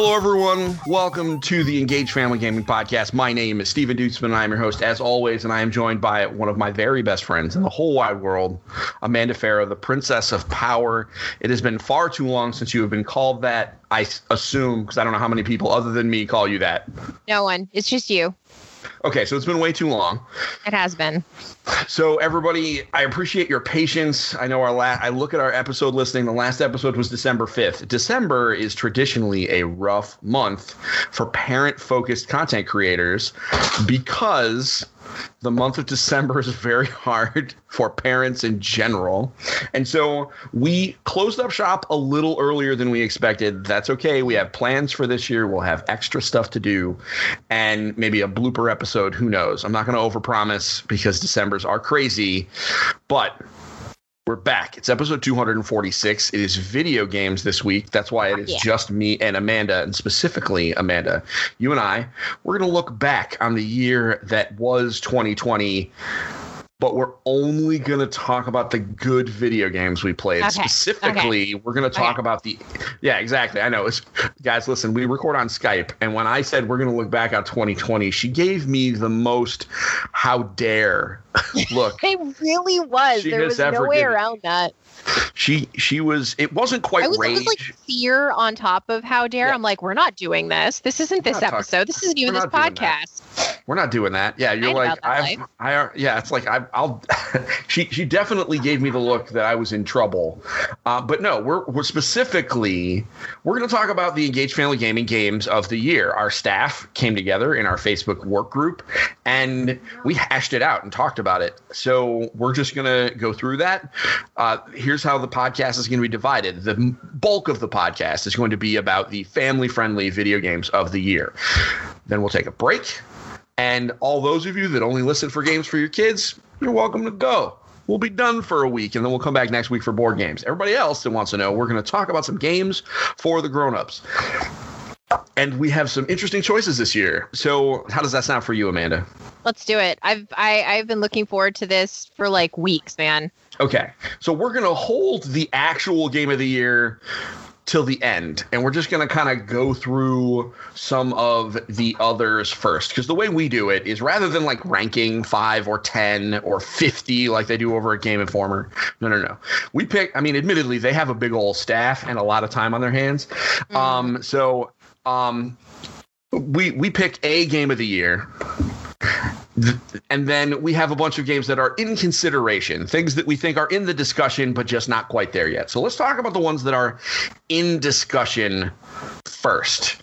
Hello, everyone. Welcome to the Engage Family Gaming Podcast. My name is Stephen Duetzmann, and I'm your host, as always, and I am joined by one of my very best friends in the whole wide world, Amanda Farrow, the Princess of Power. It has been far too long since you have been called that, I assume, because I don't know how many people other than me call you that. No one. It's just you. Okay, so it's been way too long. It has been. So everybody, I appreciate your patience. I know our last I look at our episode listing. The last episode was December 5th. December is traditionally a rough month for parent-focused content creators because the month of December is very hard for parents in general. And so we closed up shop a little earlier than we expected. That's okay. We have plans for this year. We'll have extra stuff to do and maybe a blooper episode. Who knows? I'm not going to overpromise because Decembers are crazy, but we're back. It's episode 246. It is video games this week. That's why it is Yeah. just me and Amanda, and specifically Amanda, you and I. We're going to look back on the year that was 2020, but we're only going to talk about the good video games we played. Okay. Specifically, we're going to talk Okay. about the. Yeah, exactly. I know. It's, guys, listen, we record on Skype, and when I said we're going to look back on 2020, she gave me the most how dare look. It really was. There was no way given- around that. She she was. It wasn't quite I was, it rage. was like fear on top of how dare. Yeah. I'm like, we're not doing this. This isn't this not talking- episode. This isn't even we're this not doing that. podcast. We're not doing that. Yeah, you're like I've. I yeah. It's like I, I'll. she she definitely gave me the look that I was in trouble. Uh, but no, we're we're specifically we're going to talk about the Engage Family Gaming games of the year. Our staff came together in our Facebook work group and we hashed it out and talked about it. So we're just going to go through that. Uh, here's how the podcast is going to be divided. The bulk of the podcast is going to be about the family friendly video games of the year. Then we'll take a break. And all those of you that only listen for games for your kids, you're welcome to go. We'll be done for a week and then we'll come back next week for board games. Everybody else that wants to know, we're going to talk about some games for the grown-ups. And we have some interesting choices this year. So, how does that sound for you, Amanda? Let's do it. I've I, I've been looking forward to this for like weeks, man. Okay. So, we're going to hold the actual game of the year till the end and we're just going to kind of go through some of the others first. Because the way we do it is rather than like ranking 5 or 10 or 50 like they do over at game informer no no no. We pick i mean admittedly they have a big old staff and a lot of time on their hands. Um so um we we pick a game of the year and then we have a bunch of games that are in consideration, things that we think are in the discussion, but just not quite there yet. So let's talk about the ones that are in discussion first.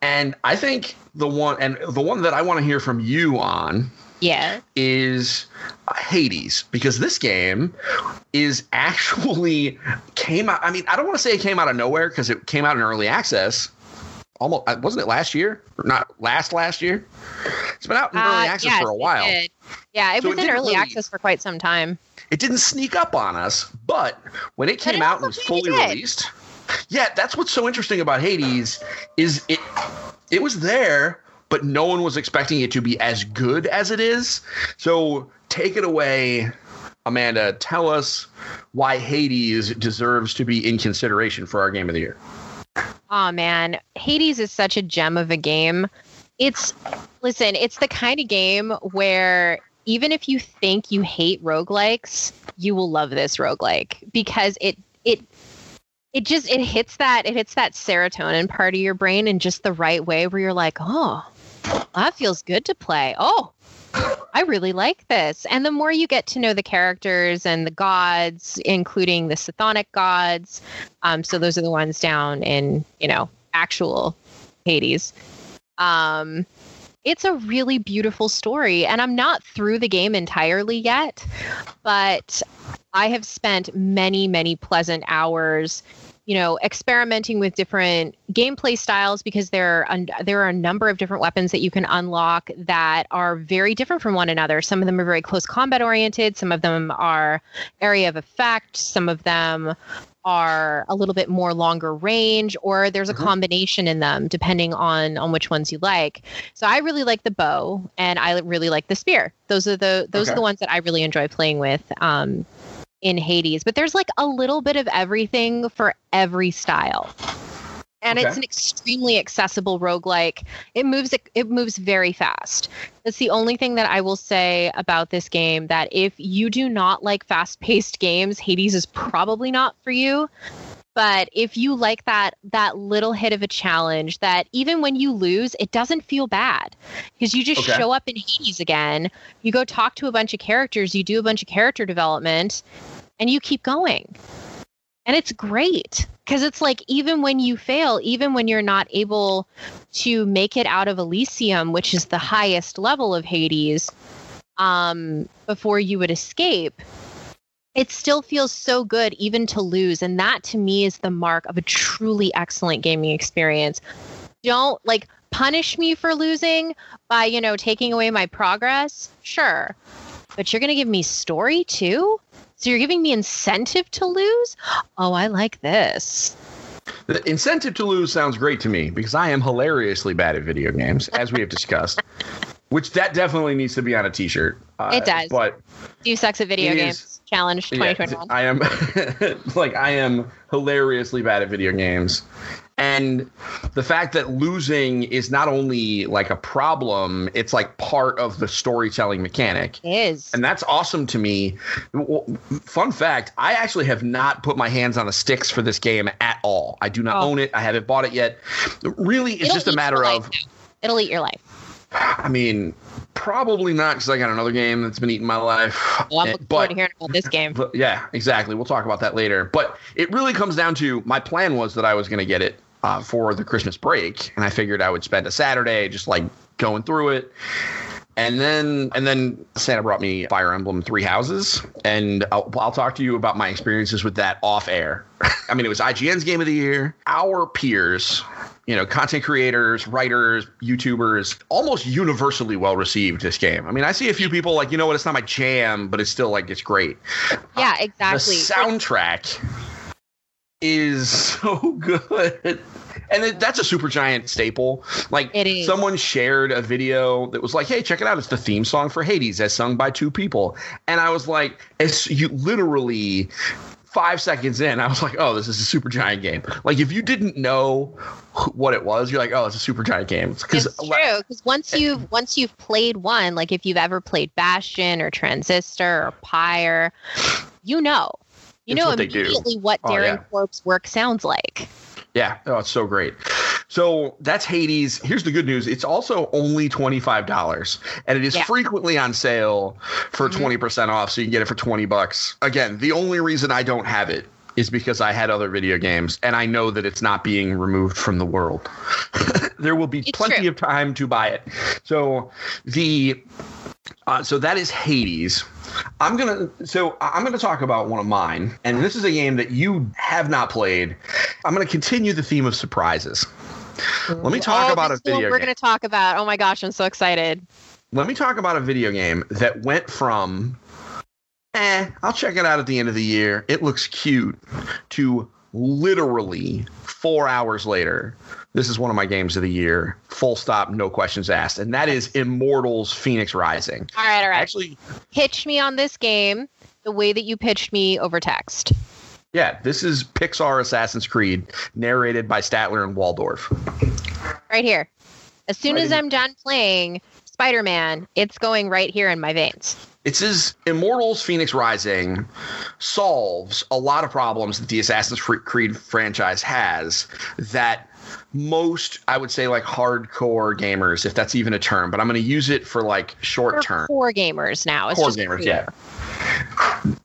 And I think the one and the one that I want to hear from you on Yeah. is Hades because this game is actually came out. I mean, I don't want to say it came out of nowhere because it came out in early access. Almost uh, wasn't it last year? Or not last last year. It's been out in early Uh, access yes, for a while. did. Yeah, it So was it in early really- access for quite some time. It didn't sneak up on us, but when it came it out and was fully did. released, yeah, that's what's so interesting about Hades is it it was there, but no one was expecting it to be as good as it is. So take it away, Amanda. Tell us why Hades deserves to be in consideration for our game of the year. Oh man, Hades is such a gem of a game. It's listen, it's the kind of game where even if you think you hate roguelikes, you will love this roguelike because it it it just it hits that it hits that serotonin part of your brain in just the right way where you're like, "Oh, that feels good to play." Oh, I really like this. And the more you get to know the characters and the gods, including the Chthonic gods, um, so those are the ones down in, you know, actual Hades. Um, it's a really beautiful story, and I'm not through the game entirely yet, but I have spent many, many pleasant hours you know experimenting with different gameplay styles because there are there are a number of different weapons that you can unlock that are very different from one another. Some of them are very close combat oriented some of them are area of effect some of them are a little bit more longer range or there's a Mhm. combination in them depending on on which ones you like. So i really like the bow and i really like the spear. Those are the those are the ones that i really enjoy playing with um in hades but there's like a little bit of everything for every style and Okay. it's an extremely accessible roguelike. It moves it moves very fast. That's the only thing that I will say about this game that if you do not like fast-paced games, Hades is probably not for you. But if you like that that little hit of a challenge that even when you lose, it doesn't feel bad because you just Okay. show up in Hades again. You go talk to a bunch of characters, you do a bunch of character development, and you keep going. And it's great because it's like even when you fail, even when you're not able to make it out of Elysium, which is the highest level of Hades, um, before you would escape, it still feels so good even to lose. And that to me is the mark of a truly excellent gaming experience. Don't like punish me for losing by, you know, taking away my progress. Sure. But you're going to give me story too? So you're giving me incentive to lose? Oh, I like this. The incentive to lose sounds great to me because I am hilariously bad at video games, as we have discussed. Which that definitely needs to be on a T-shirt. Uh, It does. But Do sex at video games is- challenge yeah, 2021. I am like I am hilariously bad at video games. And the fact that losing is not only like a problem, it's like part of the storytelling mechanic. is. And that's awesome to me. Fun fact I actually have not put my hands on the sticks for this game at all. I do not Oh. own it. I haven't bought it yet. Really, it's It'll just a matter of, life. It'll eat your life. I mean, probably not because I got another game that's been eating my life. Well, I'm Eh, looking but- forward to hearing about this game. yeah, exactly. We'll talk about that later. But it really comes down to my plan was that I was going to get it uh, for the Christmas break, and I figured I would spend a Saturday just like going through it. And then, and then Santa brought me Fire Emblem Three Houses, and I'll, I'll talk to you about my experiences with that off air. I mean, it was IGN's Game of the Year. Our peers, you know, content creators, writers, YouTubers, almost universally well received this game. I mean, I see a few people like, you know what, it's not my jam, but it's still like it's great. Yeah, exactly. The exactly. soundtrack is so good. And it, that's a Supergiant staple. Like someone shared a video that was like, "Hey, check it out! It's the theme song for Hades, as sung by two people." And I was like, "As you literally." Five seconds in, I was like, "Oh, this is a Supergiant game." Like, if you didn't know what it was, you're like, "Oh, it's a Supergiant game." It's Because true because once eh. you've once you've played one, like if you've ever played Bastion or Transistor or Pyre, you know, you know what immediately what Oh, Darren yeah. Korb's work sounds like. Yeah, oh, it's so great. So that's Hades. Here's the good news: it's also only twenty five dollars, and it is Yeah. frequently on sale for Mhm. 20 percent off. So you can get it for twenty bucks. Again, the only reason I don't have it is because I had other video games, and I know that it's not being removed from the world. there will be It's plenty true. of time to buy it. So the uh, so that is Hades. I'm gonna so I'm gonna talk about one of mine, and this is a game that you have not played. I'm gonna continue the theme of surprises. Let me talk Oh, about a this is what video We're going to talk about. Oh my gosh, I'm so excited. Let me talk about a video game that went from eh, I'll check it out at the end of the year. It looks cute to literally four hours later. This is one of my games of the year. Full stop, no questions asked. And that is Immortals Phoenix Rising. All right, all right. Actually, Pitch me on this game the way that you pitched me over text. Yeah, this is Pixar Assassin's Creed, narrated by Statler and Waldorf. Right here. As soon Right as I'm done playing Spider Man, it's going right here in my veins. It says Immortals Phoenix Rising solves a lot of problems that the Assassin's Creed franchise has that most, I would say, like hardcore gamers, if that's even a term, but I'm going to use it for like short term. core gamers now. It's Core gamers, yeah.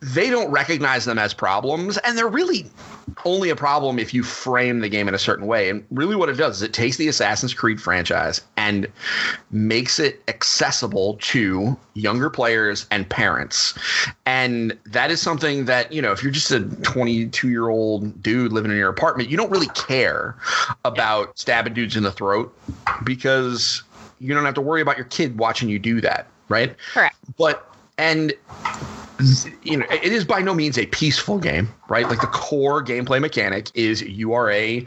They don't recognize them as problems, and they're really only a problem if you frame the game in a certain way. And really, what it does is it takes the Assassin's Creed franchise and makes it accessible to younger players and parents. And that is something that, you know, if you're just a 22 year old dude living in your apartment, you don't really care about stabbing dudes in the throat because you don't have to worry about your kid watching you do that, right? Correct. But and you know, it is by no means a peaceful game, right? Like the core gameplay mechanic is you are a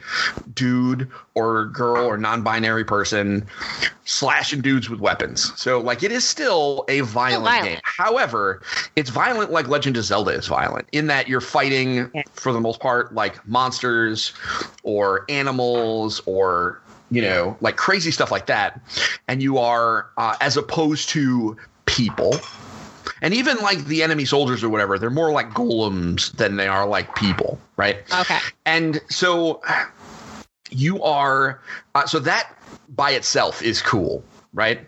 dude or girl or non-binary person slashing dudes with weapons. So like it is still a violent, violent. game. However, it's violent like Legend of Zelda is violent in that you're fighting Yeah. for the most part like monsters or animals or you know like crazy stuff like that and you are uh, as opposed to people and even like the enemy soldiers or whatever they're more like golems than they are like people right? Okay. and so you are uh, so that by itself is cool right?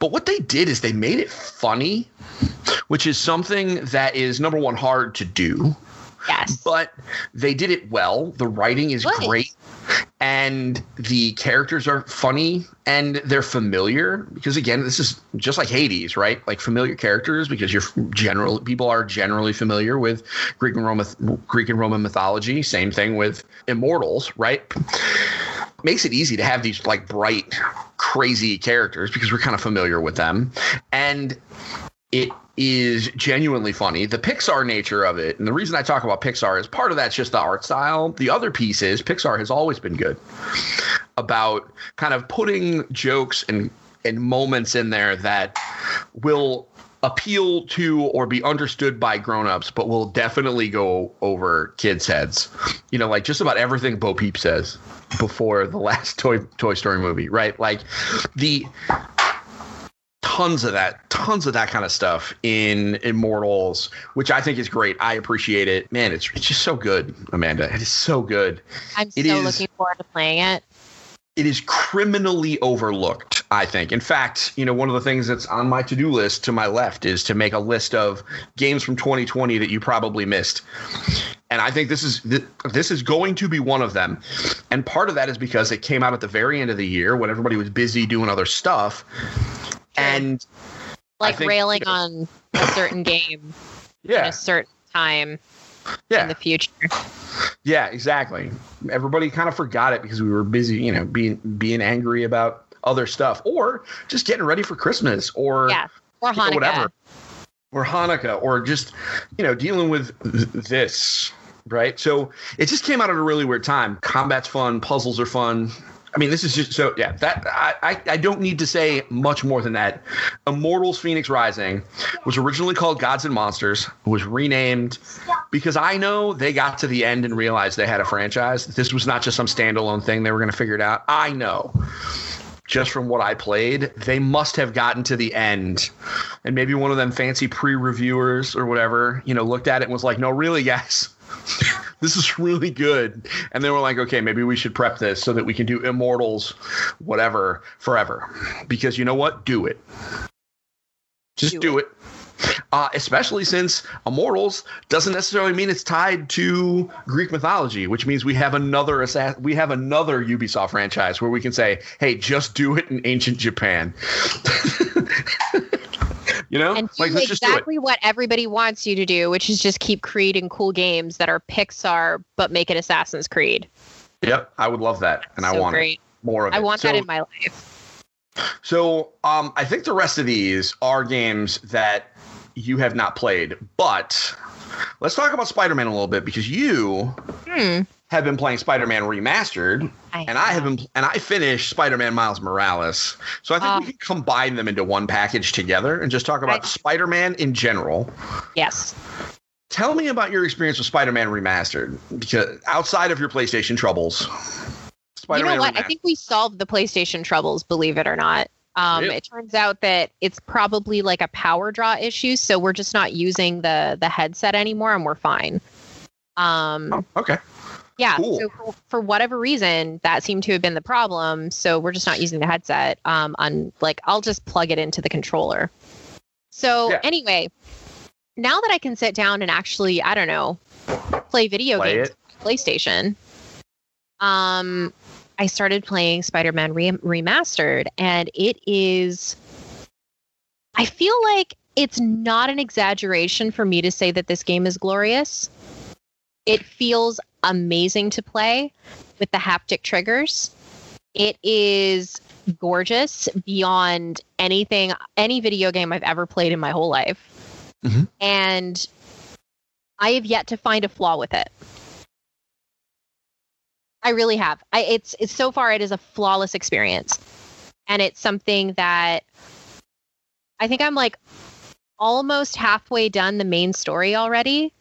But what they did is they made it funny which is something that is number one hard to do Yes. but they did it well. The writing is Right. great, and the characters are funny and they're familiar. Because again, this is just like Hades, right? Like familiar characters because you're general people are generally familiar with Greek and Roman Greek and Roman mythology. Same thing with Immortals, right? Makes it easy to have these like bright, crazy characters because we're kind of familiar with them, and it is genuinely funny. The Pixar nature of it, and the reason I talk about Pixar is part of that's just the art style. The other piece is Pixar has always been good about kind of putting jokes and and moments in there that will appeal to or be understood by grown-ups but will definitely go over kids heads you know like just about everything bo peep says before the last toy toy story movie right like the tons of that tons of that kind of stuff in immortals which i think is great. I appreciate it. Man it's, it's just so good amanda. It is so good. I'm so it is- looking forward to playing it. it is criminally overlooked i think. In fact you know one of the things that's on my to-do list to my left is to make a list of games from 2020 that you probably missed. And i think this is this is going to be one of them. And part of that is because it came out at the very end of the year when everybody was busy doing other stuff and Like think, railing you know- on a certain game yeah a certain time yeah in the future. Yeah, exactly. Everybody kind of forgot it because we were busy, you know, being being angry about other stuff or just getting ready for Christmas or Yeah. Or you know, whatever. Or Hanukkah or just, you know, dealing with th- this, right? So it just came out at a really weird time. Combat's fun, puzzles are fun. I mean, this is just so yeah. That I, I don't need to say much more than that. Immortals: Phoenix Rising was originally called Gods and Monsters. Was renamed because I know they got to the end and realized they had a franchise. This was not just some standalone thing. They were going to figure it out. I know. Just from what I played, they must have gotten to the end, and maybe one of them fancy pre-reviewers or whatever, you know, looked at it and was like, "No, really, guys, this is really good." And they were like, "Okay, maybe we should prep this so that we can do Immortals, whatever, forever." Because you know what? Do it. Just Do do, it. Uh, especially since Immortals doesn't necessarily mean it's tied to Greek mythology, which means we have another we have another Ubisoft franchise where we can say, "Hey, just do it in ancient Japan." you know, and do like let's just do it. exactly what everybody wants you to do, which is just keep creating cool games that are Pixar but make it Assassin's Creed. Yep, I would love that, and I want great. more of it. I want so, that in my life. So, um, I think the rest of these are games that you have not played, but let's talk about Spider-Man a little bit because you Hmm. have been playing Spider-Man Remastered, and I have been, and I finished Spider-Man Miles Morales. So I think we Oh. can combine them into one package together and just talk about I- Spider-Man in general. Yes. Tell me about your experience with Spider-Man Remastered, because outside of your PlayStation troubles, you Spider-Man You know what? I think we solved the PlayStation troubles, believe it or not. Um, Really? It turns out that it's probably like a power draw issue, so we're just not using the the headset anymore, and we're fine. Um, Oh, okay. Yeah. cool. So for, for whatever reason, that seemed to have been the problem. So we're just not using the headset. Um, on like I'll just plug it into the controller. So Yeah. anyway, now that I can sit down and actually, I don't know, play video Play games on PlayStation, um, I started playing Spider-Man Re- Remastered, and it is. I feel like it's not an exaggeration for me to say that this game is glorious. It feels amazing to play with the haptic triggers. It is gorgeous beyond anything, any video game I've ever played in my whole life. mm-hmm. and I have yet to find a flaw with it. I really have. I it's it's so far it is a flawless experience. And it's something that I think I'm like almost halfway done the main story already,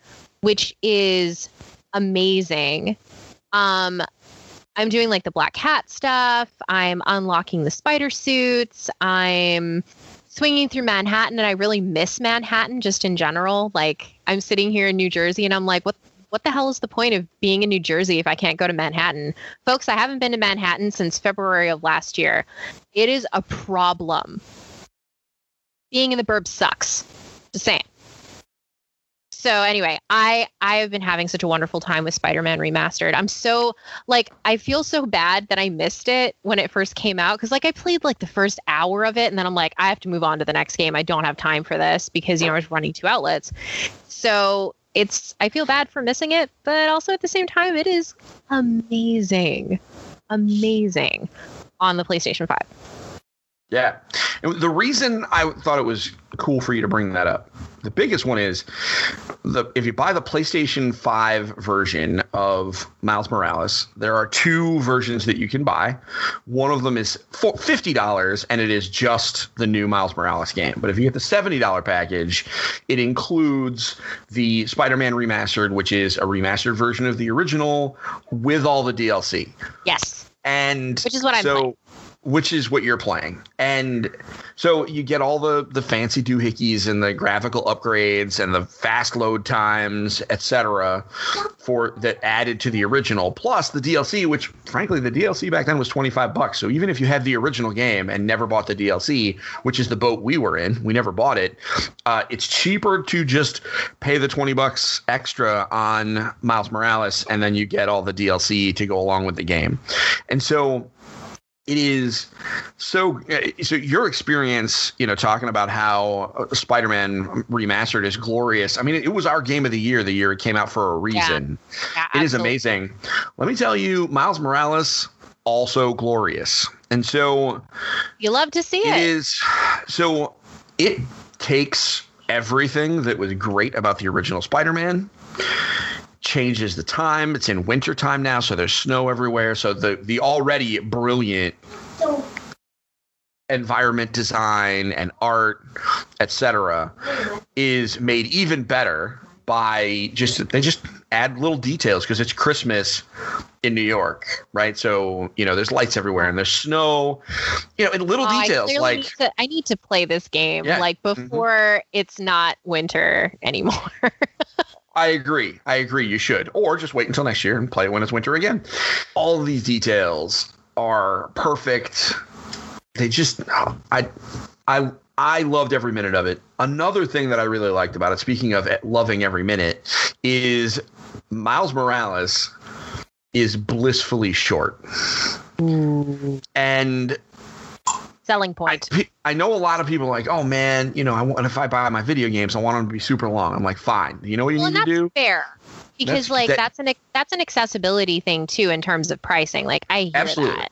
which is amazing. Um I'm doing like the black hat stuff. I'm unlocking the spider suits. I'm swinging through Manhattan and I really miss Manhattan just in general. Like I'm sitting here in New Jersey and I'm like, what what the hell is the point of being in New Jersey if I can't go to Manhattan? Folks, I haven't been to Manhattan since February of last year. It is a problem. Being in the burbs sucks. Just saying. So anyway, I I have been having such a wonderful time with Spider-Man Remastered. I'm so like I feel so bad that I missed it when it first came out cuz like I played like the first hour of it and then I'm like I have to move on to the next game. I don't have time for this because you know I was running two outlets. So it's I feel bad for missing it, but also at the same time it is amazing. Amazing on the PlayStation 5. Yeah. And the reason I thought it was cool for you to bring that up, the biggest one is the if you buy the PlayStation 5 version of Miles Morales, there are two versions that you can buy. One of them is $50 and it is just the new Miles Morales game. But if you get the $70 package, it includes the Spider-Man remastered, which is a remastered version of the original with all the DLC. Yes. And which is what I'm so, playing which is what you're playing. And so you get all the the fancy doohickeys and the graphical upgrades and the fast load times, etc. for that added to the original, plus the DLC, which frankly the DLC back then was 25 bucks. So even if you had the original game and never bought the DLC, which is the boat we were in, we never bought it, uh, it's cheaper to just pay the 20 bucks extra on Miles Morales and then you get all the DLC to go along with the game. And so it is so so your experience you know talking about how uh, spider-man remastered is glorious. I mean it, was our game of the year the year it came out for a reason. Yeah. Yeah, it is amazing. Let me tell you miles morales also glorious. And so you love to see it it. is so it takes everything that was great about the original spider-man changes the time. It's in winter time now, so there's snow everywhere. So the the already brilliant environment design and art, etc., is made even better by just they just add little details because it's Christmas in New York, right? So you know, there's lights everywhere and there's snow, you know, in little oh, details I like need to, I need to play this game yeah. like mm-hmm. before mm-hmm. it's not winter anymore. I agree. I agree. You should, or just wait until next year and play it when it's winter again. All of these details are perfect. They just, I, I, I loved every minute of it. Another thing that I really liked about it, speaking of loving every minute, is Miles Morales is blissfully short. Ooh. And selling point. I, I, know a lot of people like, oh man, you know, I want if I buy my video games, I want them to be super long. I'm like, fine. You know what you well, need to do? Fair. Because that's, like that, that's an that's an accessibility thing too in terms of pricing. Like I hear absolutely. that.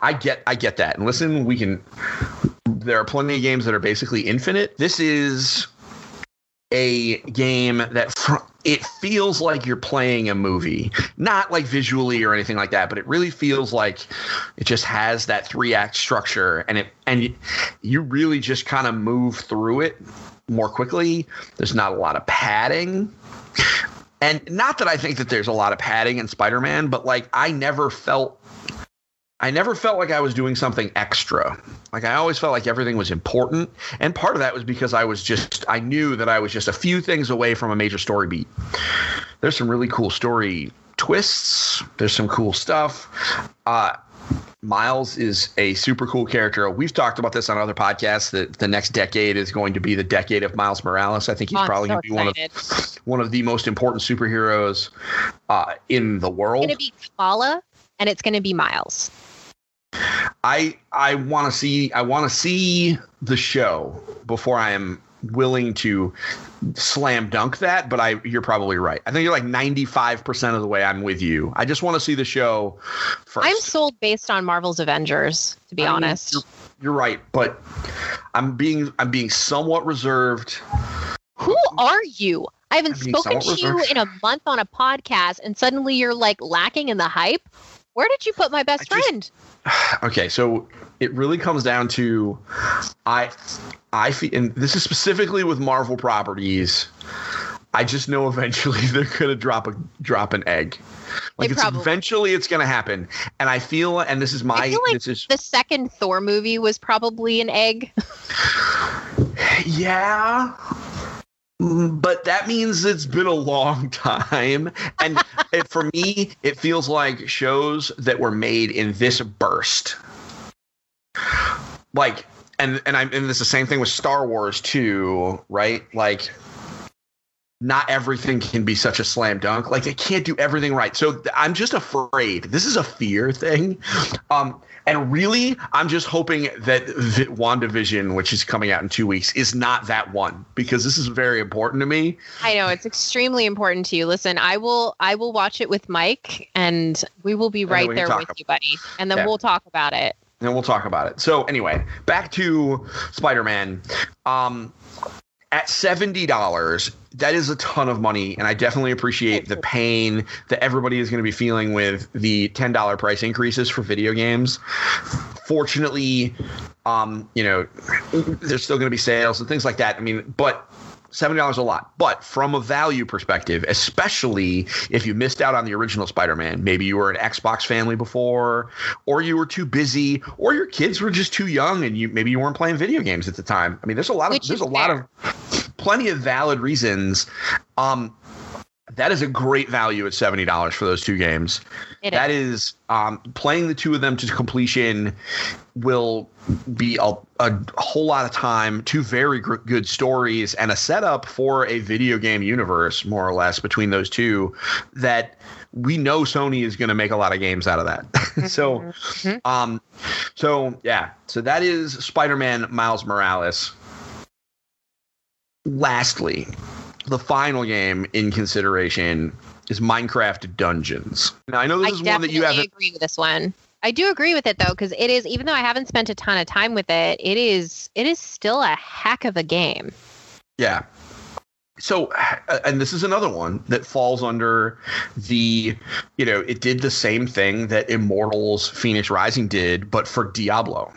I get I get that. And listen, we can there are plenty of games that are basically infinite. This is a game that fr- it feels like you're playing a movie. Not like visually or anything like that but it really feels like it just has that three act structure and it and you, really just kind of move through it more quickly. There's not a lot of padding. And not that i think that there's a lot of padding in spider-man but like i never felt I never felt like I was doing something extra. Like I always felt like everything was important. And part of that was because I was just, I knew that I was just a few things away from a major story beat. There's some really cool story twists, there's some cool stuff. Uh, Miles is a super cool character. We've talked about this on other podcasts that the next decade is going to be the decade of Miles Morales. I think he's oh, probably so going to be one of one of the most important superheroes uh, in the world. It's going to be Kamala, and it's going to be Miles. I I want to see I want to see the show before I am willing to slam dunk that, but I you're probably right. I think you're like 95% of the way I'm with you. I just want to see the show first. I'm sold based on Marvel's Avengers, to be I mean, honest. You're, you're, right, but I'm being I'm being somewhat reserved. Who are you? I haven't spoken to you in a month on a podcast, and suddenly you're like lacking in the hype. Where did you put my best just- friend? okay so it really comes down to i i feel and this is specifically with marvel properties i just know eventually they're gonna drop a drop an egg like They it's probably- eventually it's gonna happen and i feel and this is my feel like this is The second Thor movie was probably an egg. yeah but that means it's been a long time. And it, for me it feels like shows that were made in this burst. Like and and i'm and it's the same thing with star wars too right? Like not everything can be such a slam dunk like they can't do everything right so th- i'm just afraid this is a fear thing um and really i'm just hoping that v- wandavision which is coming out in two weeks is not that one because this is very important to me I know it's extremely important to you. Listen, I will I will watch it with Mike and we will be right there with you, buddy. And then Yeah. we'll talk about it. and we'll talk about it. So anyway, back to Spider-Man. Um, at seventy dollars, that is a ton of money, and I definitely appreciate the pain that everybody is going to be feeling with the ten dollar price increases for video games. Fortunately, um, you know, there's still going to be sales and things like that. I mean, but seventy dollars a lot. But from a value perspective, especially if you missed out on the original Spider-Man, maybe you were an Xbox family before, or you were too busy, or your kids were just too young, and you maybe you weren't playing video games at the time. I mean, there's a lot of Which there's a lot of plenty of valid reasons. Um, that is a great value at seventy dollars for those two games. It That is um, playing the two of them to completion will be a, a whole lot of time, two very gr- good stories, and a setup for a video game universe, more or less, between those two. That we know Sony is going to make a lot of games out of that. so, Mhm. um, so yeah, so that is Spider-Man Miles Morales. Lastly, the final game in consideration is Minecraft Dungeons. Now I know this I is one that you haven't. agree with this one. I do agree with it though, because it is even though I haven't spent a ton of time with it, it is it is still a heck of a game. Yeah. So, and this is another one that falls under the, you know, it did the same thing that Immortals Phoenix Rising did, but for Diablo,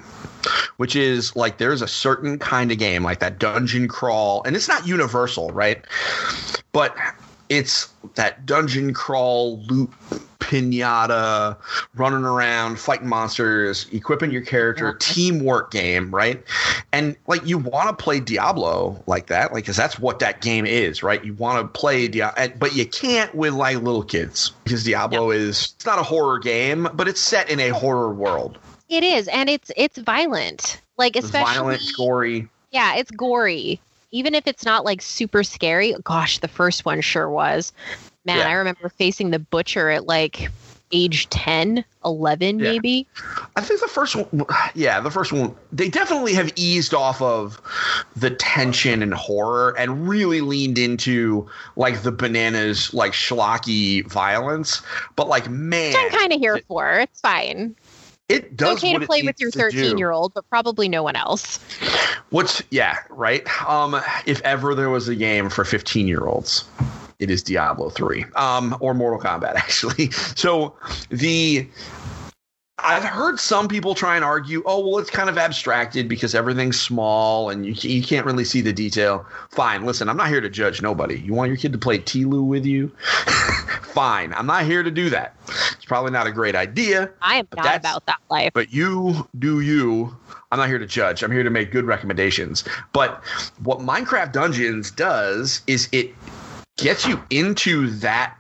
which is like there's a certain kind of game like that dungeon crawl, and it's not universal, right? But it's that dungeon crawl loot pinata running around fighting monsters equipping your character Yes. teamwork game right and like you want to play diablo like that like because that's what that game is right you want to play diablo but you can't with like little kids because diablo is it's not a horror game but it's set in a horror world It is, and it's it's violent. Like especially violent gory Yeah, it's gory. Even if it's not like super scary. Gosh, the first one sure was. Man, Yeah. I remember facing the butcher at like age 10, 11 Yeah. maybe. I think the first one, yeah, the first one, they definitely have eased off of the tension and horror and really leaned into like the bananas, like schlocky violence. But like, man, Which I'm kind of here for. It's fine. It It's does okay to play with your 13 year old, but probably no one else. What's yeah, right? Um, if ever there was a game for 15 year olds, it is Diablo 3. Um, or Mortal Kombat, actually. So the I've heard some people try and argue, oh well, it's kind of abstracted because everything's small and you you can't really see the detail. Fine, listen, I'm not here to judge nobody. You want your kid to play Tilu with you? Fine, I'm not here to do that. It's probably not a great idea I am not about that life. but you do you. I'm not here to judge. I'm here to make good recommendations. But what Minecraft Dungeons does is it gets you into that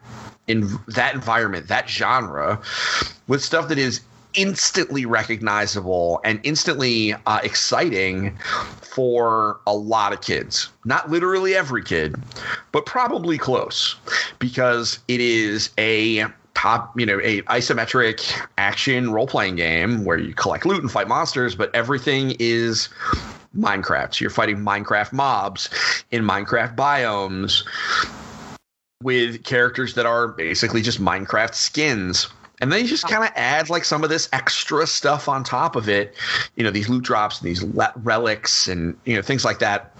in that environment, that genre, with stuff that is instantly recognizable and instantly uh, exciting for a lot of kids. Not literally every kid, but probably close, because it is a top, you know, a isometric action role playing game where you collect loot and fight monsters, but everything is Minecraft. So you're fighting Minecraft mobs in Minecraft biomes with characters that are basically just Minecraft skins. And then you just kind of add like some of this extra stuff on top of it, you know, these loot drops and these le- relics and you know things like that.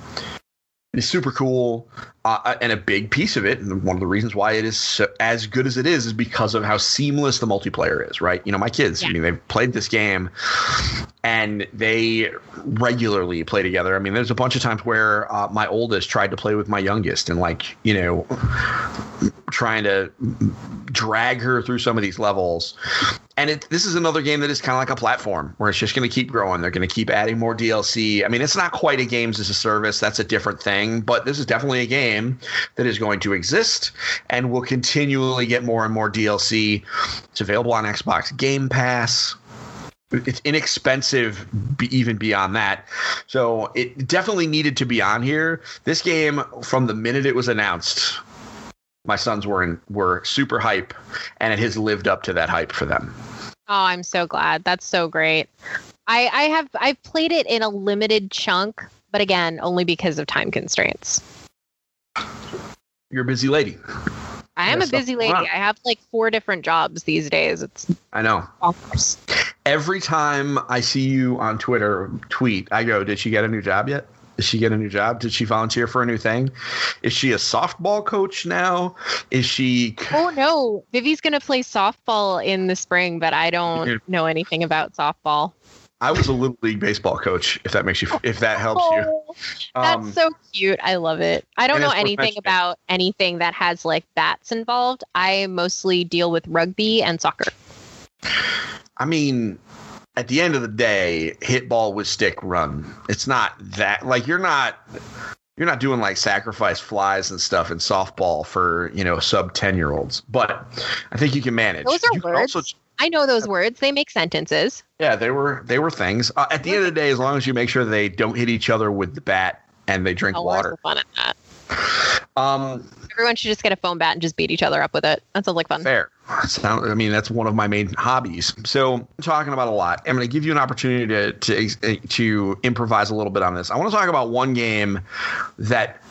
It is super cool, uh, and a big piece of it, and one of the reasons why it is so, as good as it is, is because of how seamless the multiplayer is. Right? You know, my kids. Yeah. I mean, they've played this game, and they regularly play together. I mean, there's a bunch of times where uh, my oldest tried to play with my youngest, and like you know, trying to drag her through some of these levels. And it, this is another game that is kind of like a platform where it's just going to keep growing. They're going to keep adding more DLC. I mean, it's not quite a games as a service. That's a different thing, but this is definitely a game that is going to exist and will continually get more and more DLC. It's available on Xbox Game Pass. It's inexpensive even beyond that. So it definitely needed to be on here. This game from the minute it was announced my sons were in were super hype and it has lived up to that hype for them. Oh i'm so glad. That's so great. I i have i've played it in a limited chunk but again only because of time constraints you're a busy lady I am a busy lady. I have like four different jobs these days. It's I know. Every time I see you on Twitter tweet, I go, "Did she get a new job yet?" Did she get a new job? Did she volunteer for a new thing? Is she a softball coach now? Is she? Oh no, Vivi's gonna play softball in the spring, but I don't know anything about softball. I was a little league baseball coach. If that makes you, if that helps you. Oh, um, that's so cute. I love it. I don't know anything about anything that has like bats involved. I mostly deal with rugby and soccer. I mean, at the end of the day, hit ball with stick run. It's not that like you're not you're not doing like sacrifice flies and stuff in softball for you know sub 10 year olds but i think you can manage those are you words. Also, i know those words they make sentences yeah they were they were things uh, at the end of the day as long as you make sure they don't hit each other with the bat and they drink oh, water fun at that um, Everyone should just get a foam bat and just beat each other up with it. That sounds like fun. Fair. Sound, I mean, that's one of my main hobbies. So, I'm talking about a lot. I'm going to give you an opportunity to, to to improvise a little bit on this. I want to talk about one game that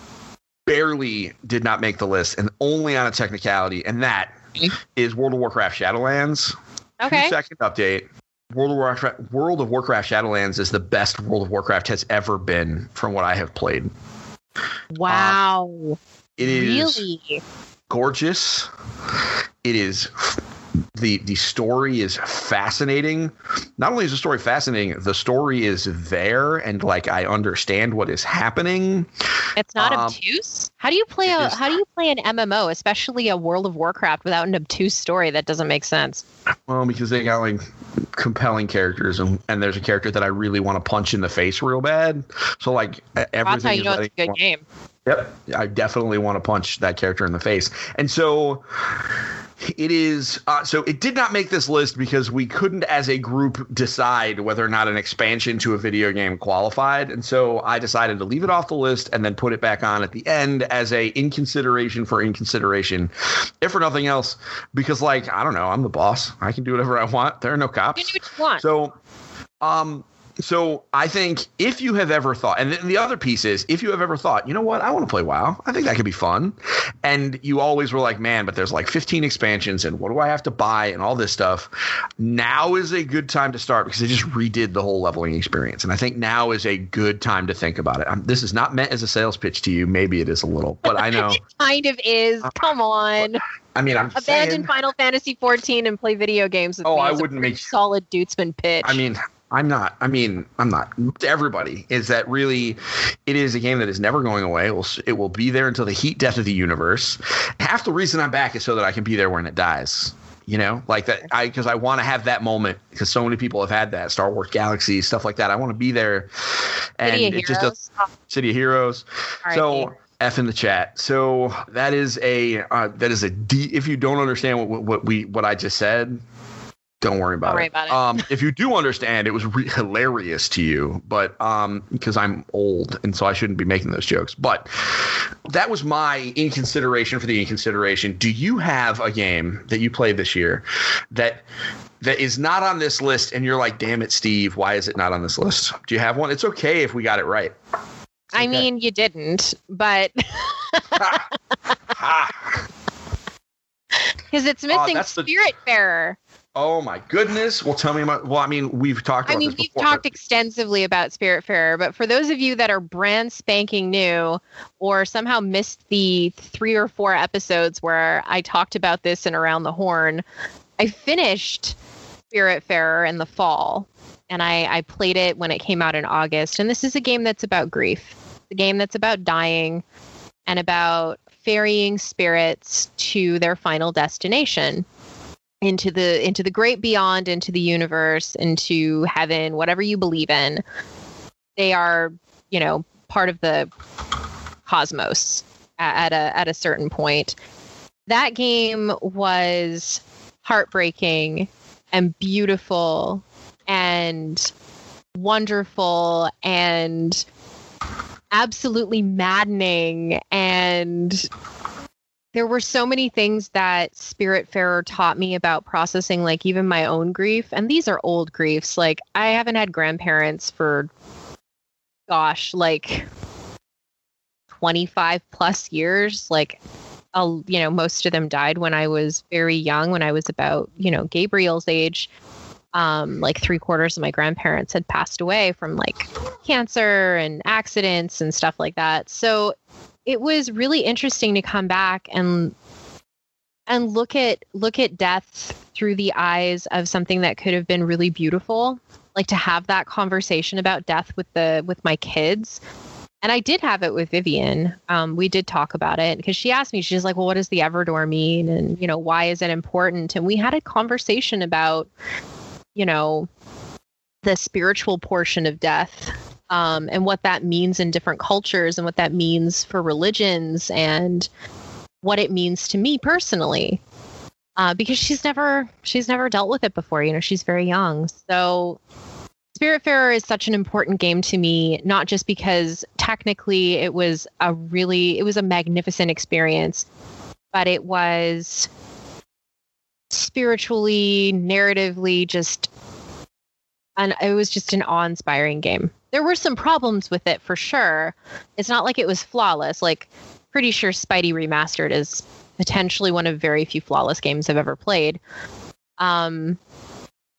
barely did not make the list, and only on a technicality, and that is World of Warcraft Shadowlands. Okay. Two second update. World of Warcraft World of Warcraft Shadowlands is the best World of Warcraft has ever been from what I have played. Wow. Um, it is really? Gorgeous. It is the the story is fascinating. Not only is the story fascinating, the story is there and like I understand what is happening. It's not um, obtuse. How do you play a is, how do you play an MMO, especially a World of Warcraft without an obtuse story that doesn't make sense? Well, because they got like compelling characters and, and there's a character that I really want to punch in the face real bad. So like everything That's how you know it's a good game. Yep. I definitely want to punch that character in the face. And so it is uh, so it did not make this list because we couldn't as a group decide whether or not an expansion to a video game qualified and so i decided to leave it off the list and then put it back on at the end as a in consideration for in consideration if for nothing else because like i don't know i'm the boss i can do whatever i want there are no cops you can do what you want. so um so I think if you have ever thought, and the other piece is if you have ever thought, you know what, I want to play WoW. I think that could be fun. And you always were like, man, but there's like 15 expansions, and what do I have to buy, and all this stuff. Now is a good time to start because they just redid the whole leveling experience, and I think now is a good time to think about it. I'm, this is not meant as a sales pitch to you. Maybe it is a little, but I know it kind of is. Uh, Come on. I mean, I'm abandon saying, Final Fantasy 14 and play video games. oh, I wouldn't make solid Duetzmann pitch. I mean, I'm not. I mean, I'm not. To everybody, is that really? It is a game that is never going away. It will. It will be there until the heat death of the universe. Half the reason I'm back is so that I can be there when it dies. You know, like that. I because I want to have that moment because so many people have had that Star Wars Galaxy stuff like that. I want to be there, and it just does. City of Heroes. So. F in the chat. So that is a uh, that is a D. If you don't understand what, what we what I just said, don't worry about Don't it. Worry about it. Um, if you do understand, it was re- hilarious to you, but um, because I'm old and so I shouldn't be making those jokes. But that was my in consideration for the in consideration. Do you have a game that you played this year that that is not on this list, and you're like, "Damn it, Steve, why is it not on this list?" Do you have one? It's okay if we got it right. I mean, you didn't, but. because it's missing that's the- Spiritfarer. Oh my goodness! Well, tell me about. Well, I mean, we've talked about I mean, we've before. talked extensively about Spiritfarer, but for those of you that are brand spanking new or somehow missed the three or four episodes where I talked about this in Around the Horn, I finished Spiritfarer in the fall and I, I played it when it came out in August. And this is a game that's about grief, It's a game that's about dying and about ferrying spirits to their final destination into the into the great beyond into the universe into heaven whatever you believe in they are you know part of the cosmos at, a at a certain point. That game was heartbreaking and beautiful and wonderful and absolutely maddening and there were so many things that Spiritfarer taught me about processing, like even my own grief. And these are old griefs. Like I haven't had grandparents for, gosh, like 25 plus years. Like, I'll, you know, most of them died when I was very young, when I was about, you know, Gabriel's age. Um, like three quarters of my grandparents had passed away from like cancer and accidents and stuff like that. So it was really interesting to come back and and look at look at death through the eyes of something that could have been really beautiful. Like to have that conversation about death with the with my kids. And i did have it with vivian. Um, we did talk about it because she asked me she's like well what does the everdoor mean? And you know why is it important? And we had a conversation about you know the spiritual portion of death um, and what that means in different cultures and what that means for religions and what it means to me personally. Uh, because she's never she's never dealt with it before you know she's very young. So spiritfarer is such an important game to me not just because technically it was a really it was a magnificent experience but it was spiritually narratively just and it was just an awe-inspiring game there were some problems with it for sure. It's not like it was flawless. Like, pretty sure Spidey Remastered is potentially one of very few flawless games I've ever played. Um,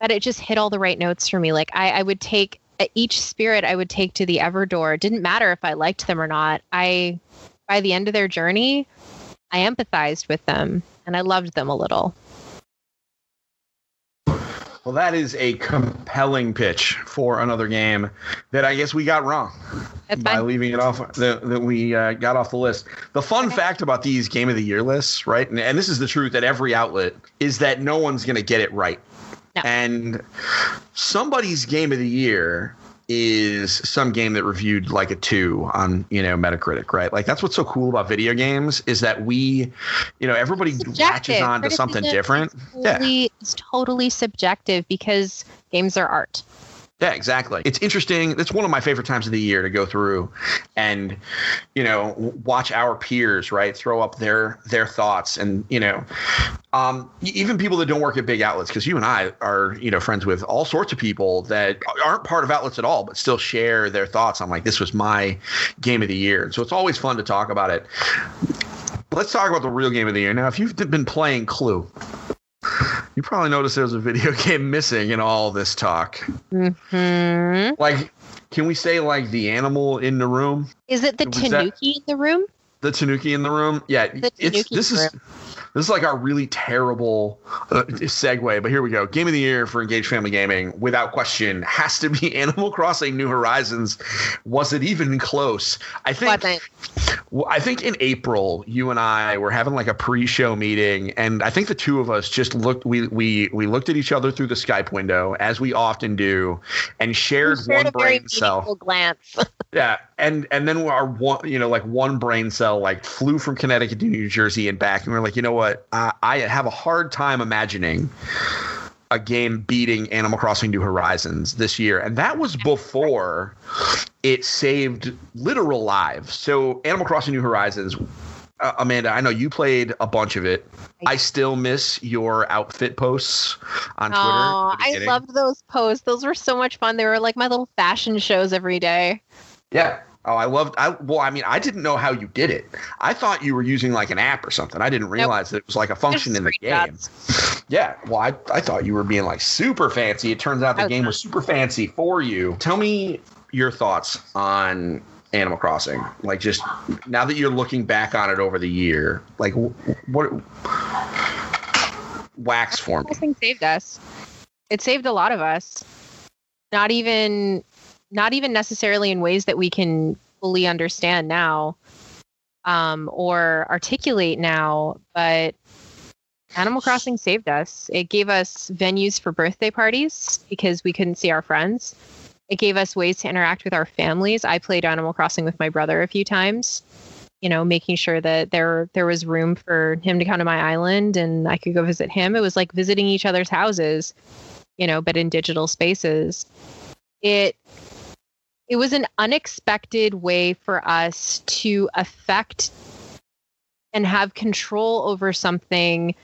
but it just hit all the right notes for me. Like, I, I would take each spirit I would take to the Everdoor. It didn't matter if I liked them or not. I, by the end of their journey, I empathized with them and I loved them a little. Well, that is a compelling pitch for another game that I guess we got wrong That's by fine. leaving it off that, that we uh, got off the list. The fun Okay. fact about these game of the year lists, right? And, and this is the truth at every outlet is that no one's going to get it right. No. And somebody's game of the year is some game that reviewed like a two on you know Metacritic, right? Like that's what's so cool about video games is that we, you know, everybody latches on to something different. Yeah. It's totally subjective because games are art. Yeah, exactly. It's interesting. It's one of my favorite times of the year to go through and, you know, watch our peers, right, throw up their their thoughts and, you know, um, even people that don't work at big outlets, because you and I are, you know, friends with all sorts of people that aren't part of outlets at all, but still share their thoughts on like this was my game of the year. So it's always fun to talk about it. Let's talk about the real game of the year. Now, if you've been playing Clue, you probably noticed there was a video game missing in all this talk. hmm Like, can we say like the animal in the room, Is it the Was that- Tanuki in the room? The Tanuki in the room? Yeah, The it's this is room. this is like our really terrible uh, segue. But here we go. Game of the year for Engaged Family Gaming, without question, has to be Animal Crossing: New Horizons. Was it even close? I think. Well, I think in April, you and I were having like a pre-show meeting, and I think the two of us just looked. We we we looked at each other through the Skype window, as we often do, and shared, shared one brain cell. glance. Yeah, and and then our one, you know, like one brain cell like flew from Connecticut to New Jersey and back, and we are like, you know what? I, I have a hard time imagining a game beating Animal Crossing: New Horizons this year, and that was before it saved literal lives. So Animal Crossing: New Horizons. Uh, Amanda, I know you played a bunch of it. I still miss your outfit posts on Twitter. Oh, the I loved those posts. Those were so much fun. They were like my little fashion shows every day. Yeah. Oh, I loved. I well, I mean, I didn't know how you did it. I thought you were using like an app or something. I didn't realize that it was like a function in the game. Yeah, well, I, I thought you were being like super fancy. It turns out the game was super fancy for you. Tell me your thoughts on Animal Crossing. Like, just now that you're looking back on it over the year, like what wax for me. Crossing saved us. It saved a lot of us. Not even, not even necessarily in ways that we can fully understand now, um, or articulate now, but Animal Crossing saved us. It gave us venues for birthday parties because we couldn't see our friends. It gave us ways to interact with our families. I played Animal Crossing with my brother a few times, you know, making sure that there there was room for him to come to my island and I could go visit him. It was like visiting each other's houses, you know, but in digital spaces. It it was an unexpected way for us to affect and have control over something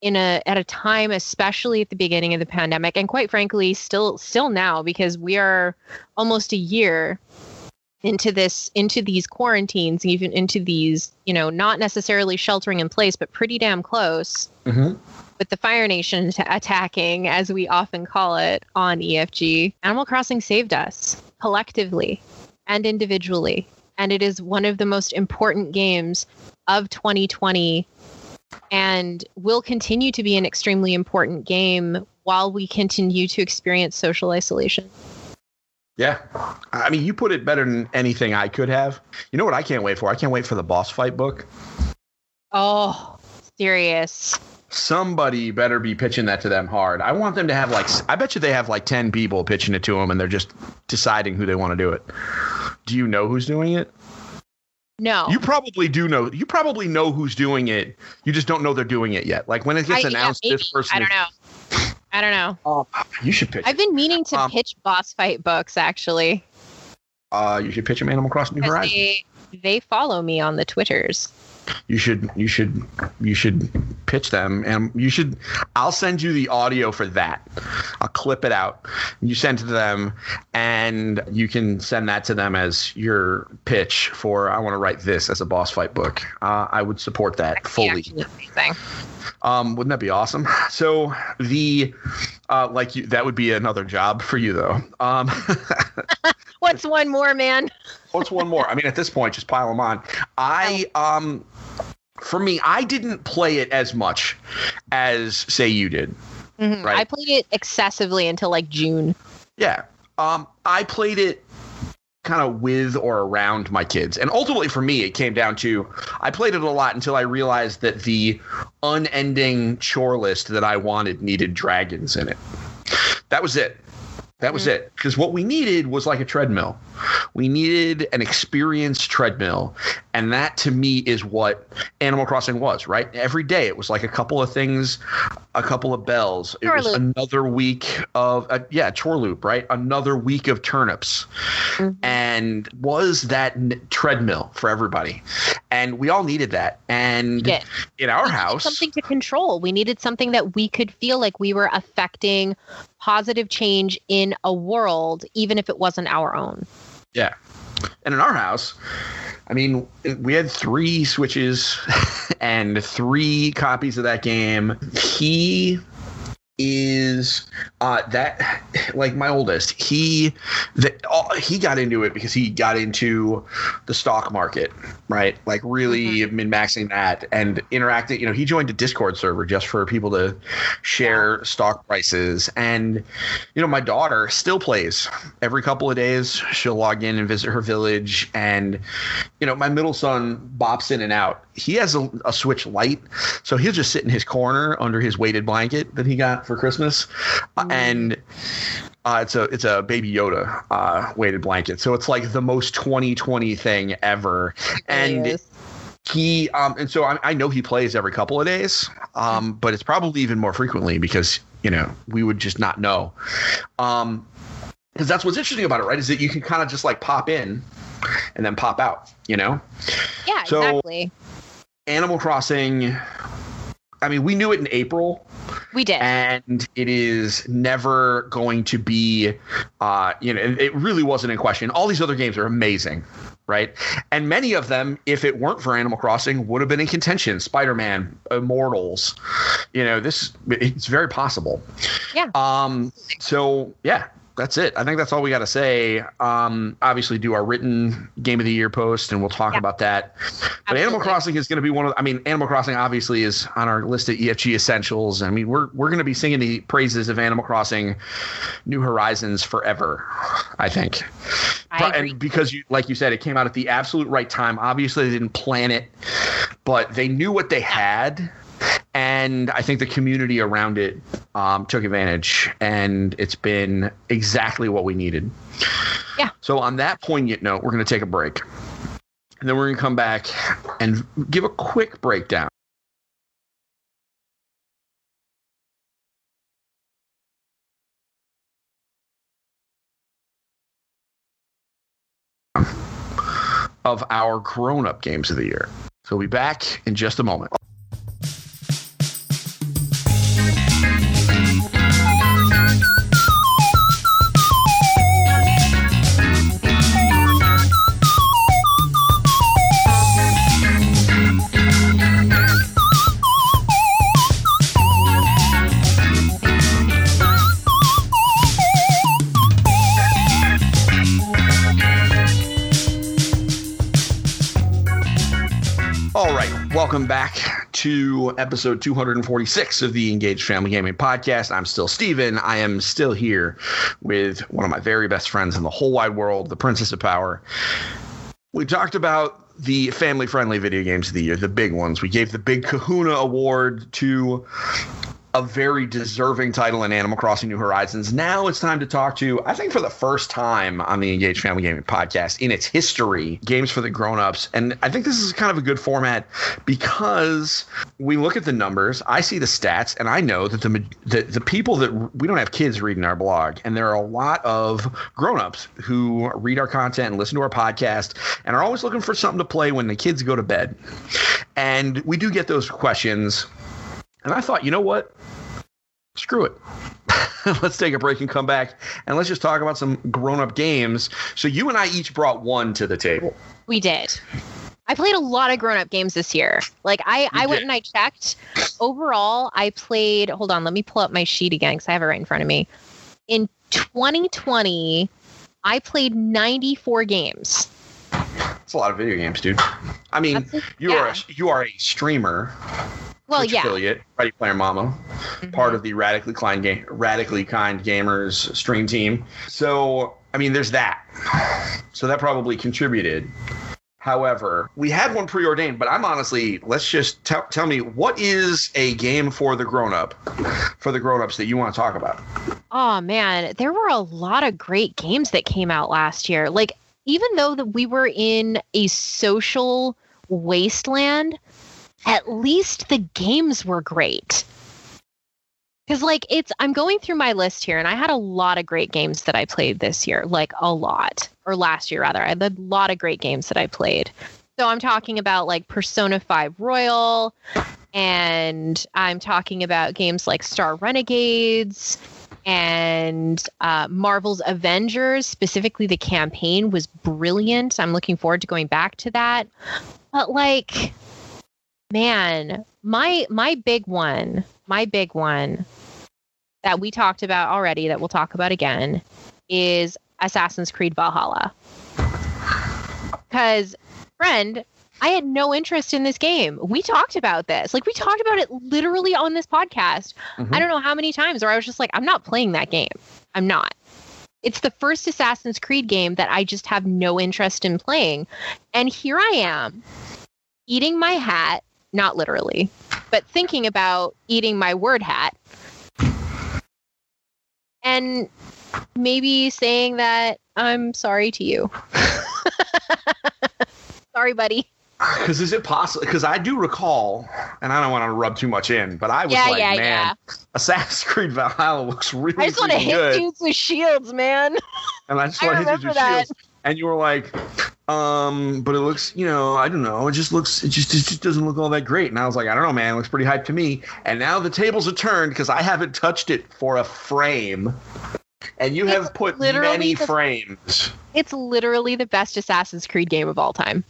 in a at a time especially at the beginning of the pandemic and quite frankly still still now because we are almost a year into this into these quarantines even into these you know not necessarily sheltering in place but pretty damn close mm-hmm. with the fire nation t- attacking as we often call it on efg animal crossing saved us collectively and individually and it is one of the most important games of 2020 and will continue to be an extremely important game while we continue to experience social isolation. Yeah. I mean, you put it better than anything I could have. You know what I can't wait for? I can't wait for the boss fight book. Oh, serious. Somebody better be pitching that to them hard. I want them to have like, I bet you they have like 10 people pitching it to them and they're just deciding who they want to do it. Do you know who's doing it? No. You probably do know. You probably know who's doing it. You just don't know they're doing it yet. Like when it gets I, announced, yeah, this person. I don't know. I don't know. Oh, you should pitch. I've been meaning to um, pitch boss fight books actually. Uh, you should pitch them Animal Crossing New Horizons. They, they follow me on the Twitters you should you should you should pitch them and you should I'll send you the audio for that. I'll clip it out. You send it to them and you can send that to them as your pitch for I want to write this as a boss fight book. Uh, I would support that fully. Um, wouldn't that be awesome? So the uh, like you, that would be another job for you though. Um, What's one more, man? What's one more? I mean, at this point, just pile them on. I um, for me, I didn't play it as much as say you did. Mm-hmm. Right? I played it excessively until like June. Yeah. Um, I played it kind of with or around my kids. And ultimately for me, it came down to I played it a lot until I realized that the unending chore list that I wanted needed dragons in it. That was it. That was mm-hmm. it. Because what we needed was like a treadmill. We needed an experienced treadmill. And that to me is what Animal Crossing was, right? Every day it was like a couple of things, a couple of bells. It was another week of, uh, yeah, chore loop, right? Another week of turnips. Mm-hmm. And was that n- treadmill for everybody. And we all needed that. And yeah. in our house, something to control. We needed something that we could feel like we were affecting positive change in a world, even if it wasn't our own. Yeah. And in our house, I mean, we had three switches and three copies of that game. He is uh, that like my oldest he the, uh, he got into it because he got into the stock market right? Like really mm-hmm. min maxing that and interacting you know he joined a discord server just for people to share stock prices. And you know my daughter still plays. Every couple of days she'll log in and visit her village. And you know my middle son bops in and out. He has a, a switch light so he'll just sit in his corner under his weighted blanket that he got for Christmas, mm. and uh, it's a it's a Baby Yoda uh, weighted blanket. So it's like the most 2020 thing ever, and. He um and so I, I know he plays every couple of days, um, but it's probably even more frequently because you know we would just not know, um, because that's what's interesting about it, right? Is that you can kind of just like pop in and then pop out, you know? Yeah, so, exactly. Animal Crossing I mean, we knew it in April We did. And it is never going to be, uh, you know, it really wasn't in question. All these other games are amazing, right? And many of them, if it weren't for Animal Crossing, would have been in contention. Spider Man, Immortals, you know, this, it's very possible. Yeah. Um, so, yeah, that's it. I think that's all we got to say. Um, obviously, do our written game of the year post, and we'll talk Yeah. about that. But Absolutely. Animal Crossing is going to be one of. I mean, Animal Crossing obviously is on our list of EFG essentials. I mean, we're we're going to be singing the praises of Animal Crossing, New Horizons forever. I think. I agree. And because you, like you said, it came out at the absolute right time. Obviously, they didn't plan it, but they knew what they had. And I think the community around it um, took advantage, and it's been exactly what we needed. Yeah. So, on that poignant note, we're going to take a break. And then we're going to come back and give a quick breakdown. Of our grown up games of the year. So we'll be back in just a moment. All right, welcome back to episode 246 of the Engaged Family Gaming Podcast. I'm still Steven. I am still here with one of my very best friends in the whole wide world, the Princess of Power. We talked about the family friendly video games of the year, the big ones. We gave the big Kahuna Award to a very deserving title in Animal Crossing New Horizons. Now it's time to talk to, I think for the first time on the Engaged Family Gaming podcast in its history, games for the grown-ups. And I think this is kind of a good format because we look at the numbers, I see the stats, and I know that the the, the people that we don't have kids reading our blog, and there are a lot of grown-ups who read our content and listen to our podcast and are always looking for something to play when the kids go to bed. And we do get those questions. And I thought, you know what? Screw it. let's take a break and come back and let's just talk about some grown up games. So you and I each brought one to the table. We did. I played a lot of grown-up games this year. Like I, I went and I checked. Overall, I played. Hold on, let me pull up my sheet again because I have it right in front of me. In 2020, I played 94 games. It's a lot of video games, dude. I mean, a- you are a, you are a streamer, Well, yeah. affiliate, Ready Player Mama, Mhm. part of the Radically Kind game, Radically Kind Gamers stream team. So, I mean, there's that. So that probably contributed. However, we had one preordained, but I'm honestly, let's just tell tell me what is a game for the grown up, for the grown ups that you want to talk about. Oh man, there were a lot of great games that came out last year. Like even though that we were in a social wasteland, at least the games were great. Cuz like it's I'm going through my list here and I had a lot of great games that I played this year, like a lot or last year rather. I had a lot of great games that I played. So I'm talking about like Persona 5 Royal and I'm talking about games like Star Renegades and uh, Marvel's Avengers, specifically the campaign, was brilliant. I'm looking forward to going back to that. But like, man, my my big one, my big one that we talked about already, that we'll talk about again, is Assassin's Creed Valhalla. Because, friend, I had no interest in this game. We talked about this. Like, we talked about it literally on this podcast. Mhm. I don't know how many times where I was just like, I'm not playing that game. I'm not. It's the first Assassin's Creed game that I just have no interest in playing. And here I am, eating my hat, not literally, but thinking about eating my word hat. And maybe saying that I'm sorry to you. sorry, buddy. Because is it possible? Because I do recall, and I don't want to rub too much in, but I was Yeah, like, yeah, man, yeah. Assassin's Creed Valhalla looks really I just want to hit dudes with shields, man. and I just want to hit dudes with that. shields. And you were like, Um, but it looks, you know, I don't know. It just looks, it just, it just doesn't look all that great. And I was like, I don't know, man. It looks pretty hype to me. And now the tables are turned because I haven't touched it for a frame. And you It's have put many the- frames. It's literally the best Assassin's Creed game of all time.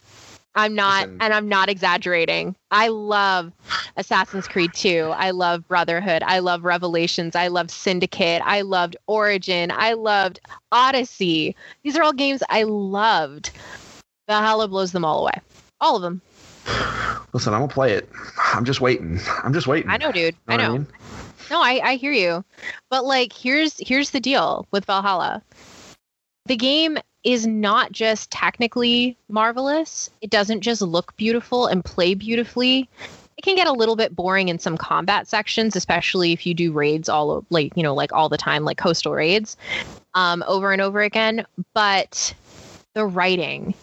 I'm not, Listen. and I'm not exaggerating. I love Assassin's Creed 2. I love Brotherhood. I love Revelations. I love Syndicate. I loved Origin. I loved Odyssey. These are all games I loved. Valhalla blows them all away. All of them. Listen, I'm gonna play it. I'm just waiting. I'm just waiting. I know, dude. I what know. mean? No, I, I hear you. But like here's here's the deal with Valhalla. The game is not just technically marvelous. It doesn't just look beautiful and play beautifully. It can get a little bit boring in some combat sections, especially if you do raids all like, you know, like all the time, like coastal raids, um, over and over again. But the writing,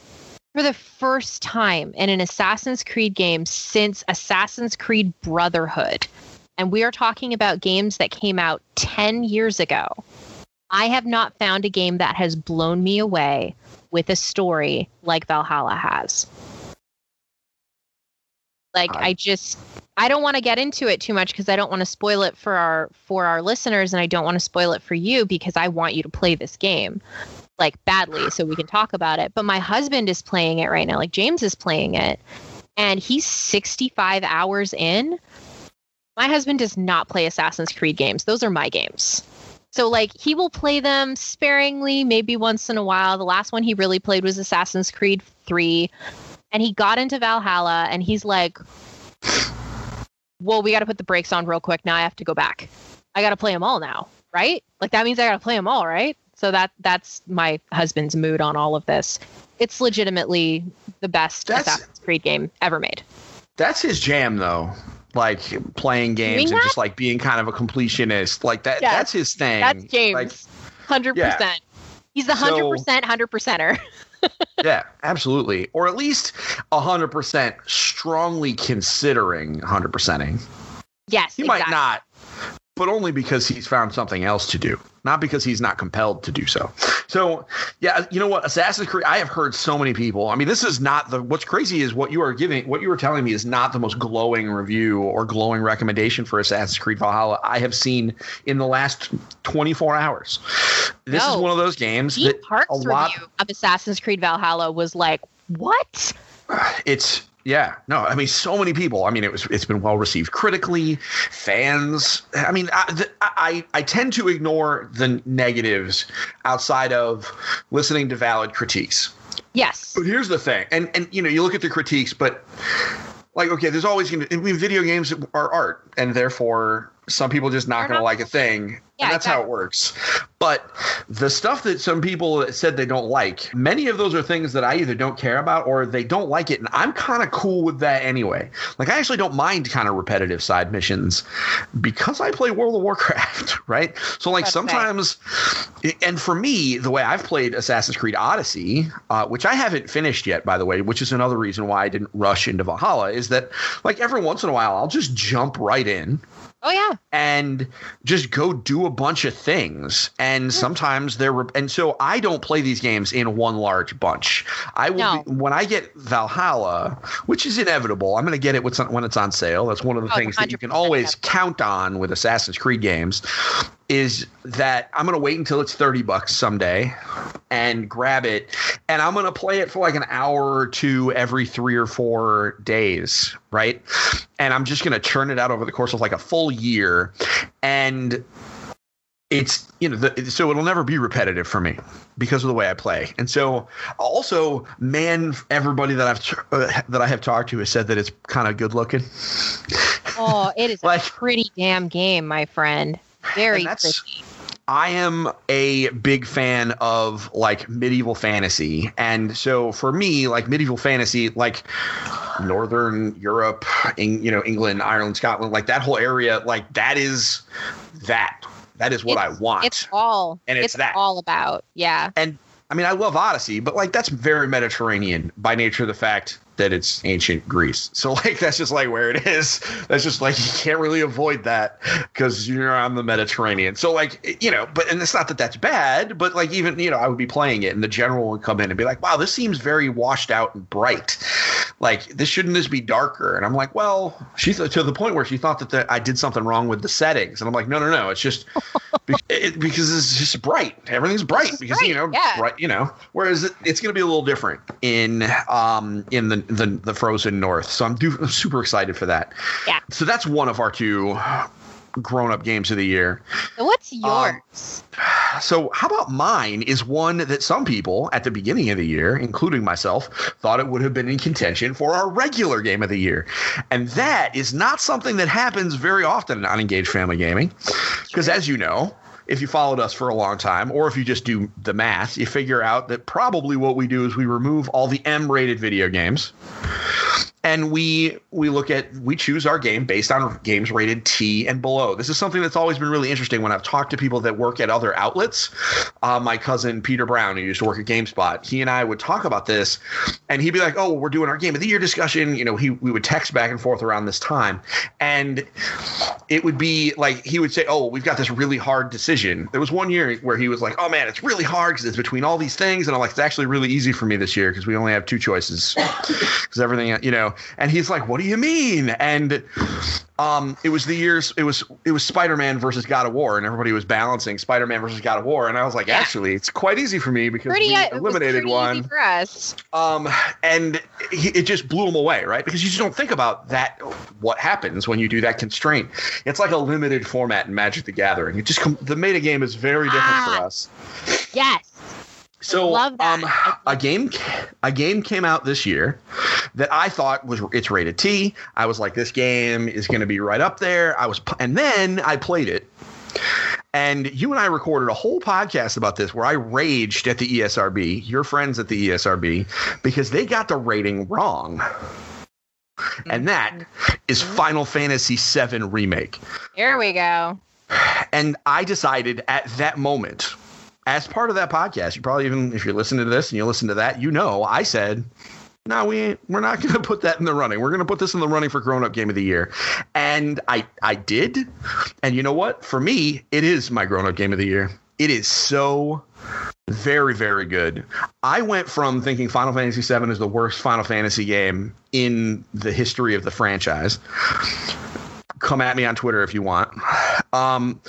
for the first time in an Assassin's Creed game since Assassin's Creed Brotherhood, and we are talking about games that came out 10 years ago. I have not found a game that has blown me away with a story like Valhalla has. Like I- I just I don't want to get into it too much because I don't want to spoil it for our for our listeners and I don't want to spoil it for you because I want you to play this game like badly so we can talk about it. But my husband is playing it right now. Like James is playing it and he's 65 hours in my husband does not play Assassin's Creed games. Those are my games. So like he will play them sparingly, maybe once in a while. The last one he really played was Assassin's Creed 3. And he got into Valhalla and he's like, Well, we gotta put the brakes on real quick. Now I have to go back. I gotta play them all now, right? Like that means I gotta play them all, right? So that that's my husband's mood on all of this. It's legitimately the best That's- Assassin's Creed game ever made. That's his jam, though. Like playing games Doing and that? just like being kind of a completionist. Like that. Yes. That's his thing. That's James. Like, Hundred Yeah. percent. He's the hundred percent, hundred percenter. yeah, absolutely. Or at least hundred percent strongly considering hundred percenting. Yes, He exactly. might not, but only because he's found something else to do, not because he's not compelled to do so. So, yeah, you know what? Assassin's Creed, I have heard so many people. I mean, this is not the what's crazy is what you are giving, what you were telling me is not the most glowing review or glowing recommendation for Assassin's Creed Valhalla I have seen in the last 24 hours. This is one of those games Deep that Heart's a lot review of Assassin's Creed Valhalla was like, "What? it's yeah no i mean so many people i mean it was it's been well received critically fans i mean I, the, I i tend to ignore the negatives outside of listening to valid critiques. Yes, but here's the thing and and you know you look at the critiques but like okay there's always gonna I mean, video games are art and therefore some people just not gonna like a thing Yeah, and that's how it works. But the stuff that some people said they don't like many of those are things that i either don't care about or they don't like it and i'm kind of cool with that anyway. Like i actually don't mind kind of repetitive side missions because i play world of warcraft right? So like That's right. sometimes and for me the way i've played assassin's creed odyssey uh, which i haven't finished yet by the way which is another reason why i didn't rush into valhalla is that like every once in a while i'll just jump right in oh yeah, and just go do a bunch of things. And sometimes they're re- and so i don't play these games in one large bunch. I will No. be, when i get valhalla which is inevitable i'm going to get it when it's on- when it's on sale. That's one of the Oh, things that you can always count on with assassin's creed games is that i'm going to wait until it's 30 bucks someday and grab it and i'm going to play it for like an hour or two every three or four days right and i'm just going to churn it out over the course of like a full year and it's you know the, so it'll never be repetitive for me because of the way I play. And so also, man, everybody that I've uh, that I have talked to has said that it's kind of good looking. oh, it is Like- a pretty damn game, my friend. Very pretty. I am a big fan of like medieval fantasy. And so for me, like medieval fantasy, like Northern Europe, in, you know, England, Ireland, Scotland, like that whole area, like that is that. That is what It's- I want. It's all. And it's that. all about. Yeah. And I mean, I love Odyssey, but like that's very Mediterranean by nature of the fact that it's ancient Greece. So like that's just like where it is. That's just like you can't really avoid that because you're on the Mediterranean. So like you know, but and it's not that that's bad, but like even you know I would be playing it and the general would come in and be like, wow, this seems very washed out and bright. Like this shouldn't this be darker? And I'm like, well, she's to the point where she thought that the, I did something wrong with the settings, and I'm like, no, no, no, it's just it, because it's just bright. Everything's bright because bright, you know, yeah. bright. You know, whereas it, it's going to be a little different in um in the the, the frozen north. So I'm, do, I'm super excited for that. Yeah. So that's one of our two grown up games of the year. what's um, yours? Um, so, how about mine is one that some people at the beginning of the year, including myself, thought it would have been in contention for our regular game of the year. And that is not something that happens very often on Engaged Family Gaming. Because, as you know, if you followed us for a long time, or if you just do the math, you figure out that probably what we do is we remove all the M rated video games and we we look at we choose our game based on games rated T and below. This is something that's always been really interesting when I've talked to people that work at other outlets. Uh, my cousin Peter Brown, who used to work at GameSpot, he and I would talk about this, and he'd be like, "Oh, we're doing our game of the year discussion." You know, he we would text back and forth around this time, and it would be like he would say, "Oh, we've got this really hard decision." There was one year where he was like, "Oh man, it's really hard because it's between all these things," and I'm like, "It's actually really easy for me this year because we only have two choices because everything, you know." And he's like, "What do you mean?" And um, it was the years. It was it was Spider Man versus God of War, and everybody was balancing Spider Man versus God of War, and I was like, yeah. actually, it's quite easy for me because pretty, we eliminated one for us. Um, and he, it just blew him away, right? Because you just don't think about that. What happens when you do that constraint? It's like a limited format in Magic the Gathering. It just the meta game is very different ah, for us. Yes. So um, a game a game came out this year that I thought was it's rated T. I was like, this game is going to be right up there. I was, and then I played it. And you and I recorded a whole podcast about this where I raged at the ESRB, your friends at the ESRB, because they got the rating wrong. And that is mm-hmm. Final Fantasy VII Remake. Here we go. And I decided at that moment, as part of that podcast, you probably even if you're listening to this and you listen to that, you know, I said, no, we ain't, we're not going to put that in the running. We're going to put this in the running for grown up game of the year. And I I did. And you know what? For me, it is my grown up game of the year. It is so very very good. I went from thinking Final Fantasy VII is the worst Final Fantasy game in the history of the franchise. Come at me on Twitter if you want. Um,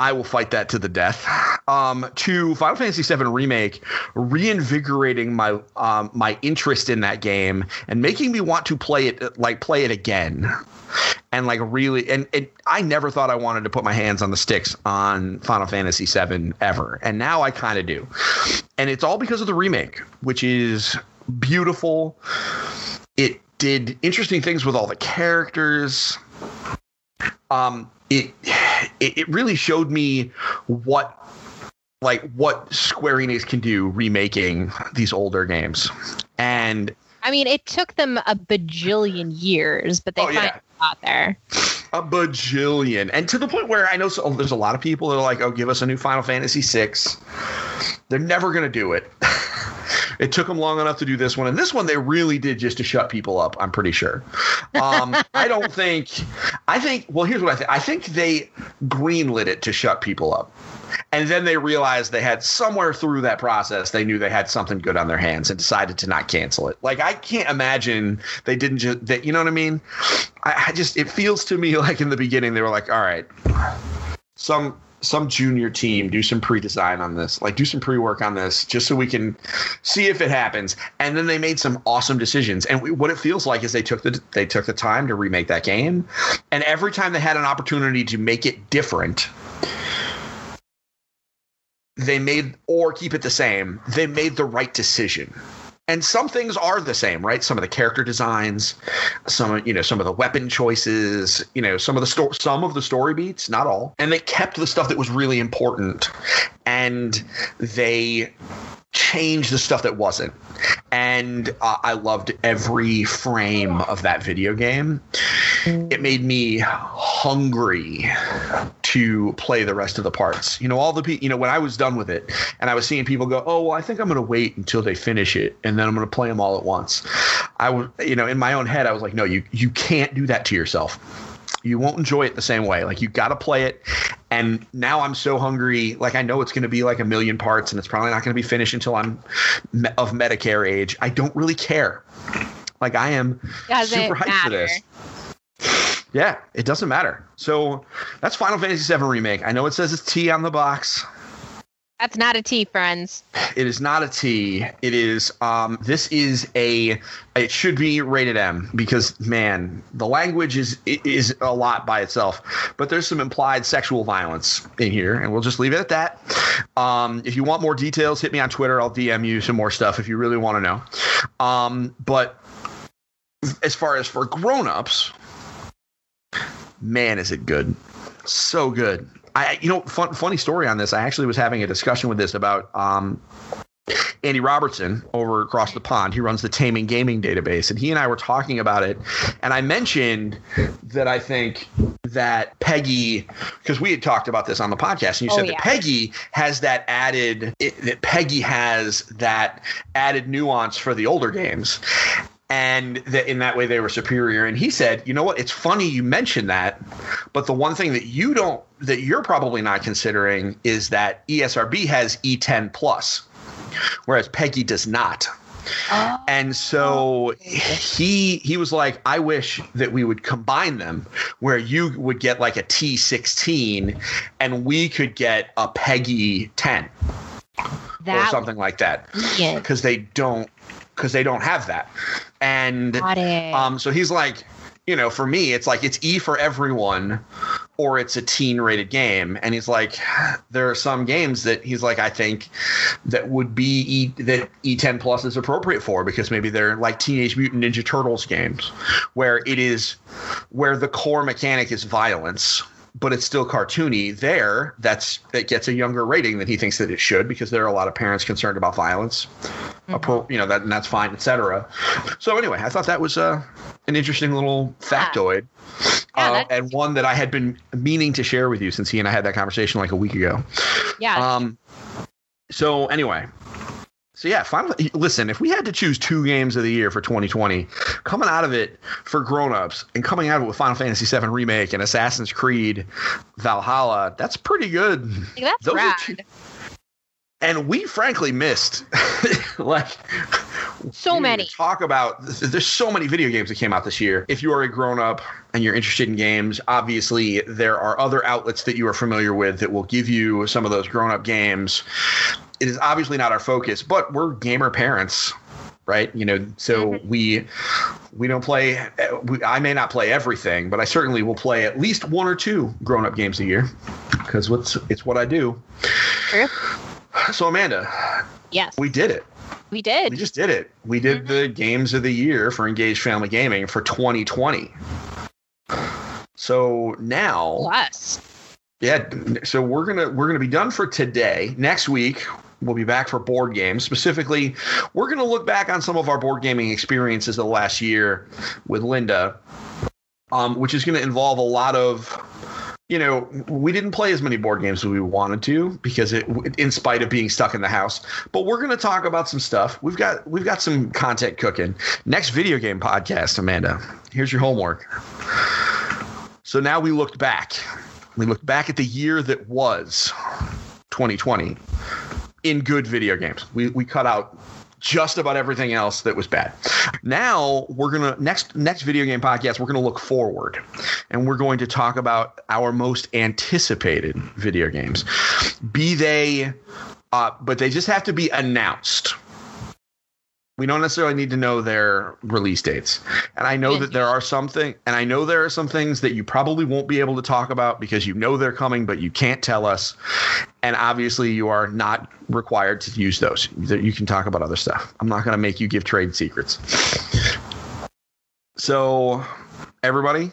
I will fight that to the death. Um, to Final Fantasy VII Remake, reinvigorating my um, my interest in that game and making me want to play it like play it again, and like really and I never thought I wanted to put my hands on the sticks on Final Fantasy VII ever, and now I kind of do, and it's all because of the remake, which is beautiful. It did interesting things with all the characters. Um, it it really showed me what like what Square Enix can do remaking these older games. And I mean, it took them a bajillion years, but they oh, finally yeah. got there. A bajillion, and to the point where I know so, there's a lot of people that are like, "Oh, give us a new Final Fantasy VI." They're never going to do it. it took them long enough to do this one, and this one they really did just to shut people up. I'm pretty sure. Um, I don't think. I think. Well, here's what I think. I think they greenlit it to shut people up. And then they realized they had somewhere through that process, they knew they had something good on their hands and decided to not cancel it. Like, I can't imagine they didn't just, that, you know what I mean? I, I just, it feels to me like in the beginning, they were like, all right, some some junior team do some pre-design on this like do some pre-work on this just so we can see if it happens. And then they made some awesome decisions. And we, what it feels like is they took the they took the time to remake that game. And every time they had an opportunity to make it different they made or keep it the same they made the right decision and some things are the same right? Some of the character designs some you know some of the weapon choices you know some of the sto- some of the story beats not all. And they kept the stuff that was really important. And they changed the stuff that wasn't and uh, i loved every frame of that video game it made me hungry to play the rest of the parts. You know, all the pe- you know when I was done with it, and I was seeing people go, "Oh, well, I think I'm going to wait until they finish it, and then I'm going to play them all at once." I was, you know, in my own head, I was like, "No, you you can't do that to yourself." You won't enjoy it the same way. Like you got to play it. And now I'm so hungry. Like I know it's going to be like a million parts, and it's probably not going to be finished until I'm me- of Medicare age. I don't really care. Like I am Doesn't super hyped matter. for this. Yeah, it doesn't matter. So that's Final Fantasy VII remake. I know it says it's T on the box. That's not a T, friends. It is not a T. It is. Um, this is a. It should be rated M because man, the language is is a lot by itself. But there's some implied sexual violence in here, and we'll just leave it at that. Um, if you want more details, hit me on Twitter. I'll DM you some more stuff if you really want to know. Um, but as far as for grown-ups, man, is it good? So good. I, you know, fun, funny story on this. I actually was having a discussion with this about um, Andy Robertson over across the pond. He runs the Taming Gaming database, and he and I were talking about it. And I mentioned that I think that PEGI, because we had talked about this on the podcast, and you Oh, said yeah. that PEGI has that added, it, that PEGI has that added nuance for the older games. And that in that way they were superior. And he said, you know what? It's funny you mentioned that, but the one thing that you don't, that you're probably not considering is that ESRB has E10 plus, whereas PEGI does not. Oh, And so he he was like, I wish that we would combine them, where you would get like a T16, and we could get a PEGI 10 or something like that, because they don't because they don't have that. And um, so he's like, you know, for me, it's like it's E for everyone, or it's a teen rated game. And he's like, there are some games that he's like, I think that would be E that E10 plus is appropriate for because maybe they're like Teenage Mutant Ninja Turtles games, where it is where the core mechanic is violence. But it's still cartoony. There, that's that gets a younger rating than he thinks that it should, because there are a lot of parents concerned about violence you know that and that's fine, etc. So anyway, I thought that was uh, an interesting little factoid, Yeah, uh, and one that I had been meaning to share with you since he and I had that conversation like a week ago. yeah. Um, so anyway, so yeah, final. Listen, if we had to choose two games of the year for 2020, coming out of it for grown-ups and coming out of it with Final Fantasy VII remake and Assassin's Creed Valhalla, that's pretty good. Like, that's those rad. two- and we frankly missed like So many. talk about there's so many video games that came out this year if you are a grown-up and you're interested in games obviously there are other outlets that you are familiar with that will give you some of those grown-up games it is obviously not our focus but we're gamer parents right you know so Mhm. we we don't play we, i may not play everything but i certainly will play at least one or two grown-up games a year because what's it's what i do True. so amanda Yes, we did it we did. we just did it. We did the games of the year for Engaged Family Gaming for 2020. So now, Plus. yeah, so we're gonna we're gonna be done for today. Next week we'll be back for board games. Specifically, we're gonna look back on some of our board gaming experiences of the last year with Linda, um, which is gonna involve a lot of. You know, we didn't play as many board games as we wanted to because it, in spite of being stuck in the house. But we're going to talk about some stuff. We've got we've got some content cooking. Next video game podcast, Amanda. Here's your homework. So now we looked back. We looked back at the year that was 2020 in good video games. We we cut out just about everything else that was bad. Now we're gonna next next video game podcast. We're gonna look forward, and we're going to talk about our most anticipated video games. Be they, uh, but they just have to be announced. We don't necessarily need to know their release dates. And I know that there are something, and I know there are some things that you probably won't be able to talk about because you know they're coming, but you can't tell us. And obviously, you are not required to use those. You can talk about other stuff. I'm not going to make you give trade secrets. So, everybody,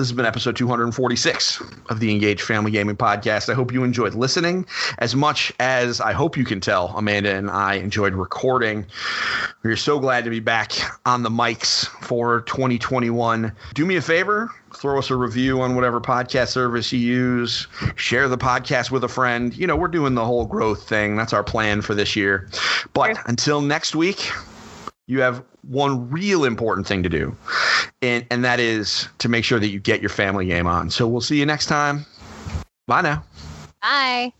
This has been episode 246 of the Engaged Family Gaming Podcast. I hope you enjoyed listening as much as I hope you can tell Amanda and I enjoyed recording. We're so glad to be back on the mics for 2021. Do me a favor, throw us a review on whatever podcast service you use, share the podcast with a friend. You know, we're doing the whole growth thing. That's our plan for this year. But until next week, you have one real important thing to do, and, and that is to make sure that you get your family game on. So we'll see you next time. Bye now. Bye.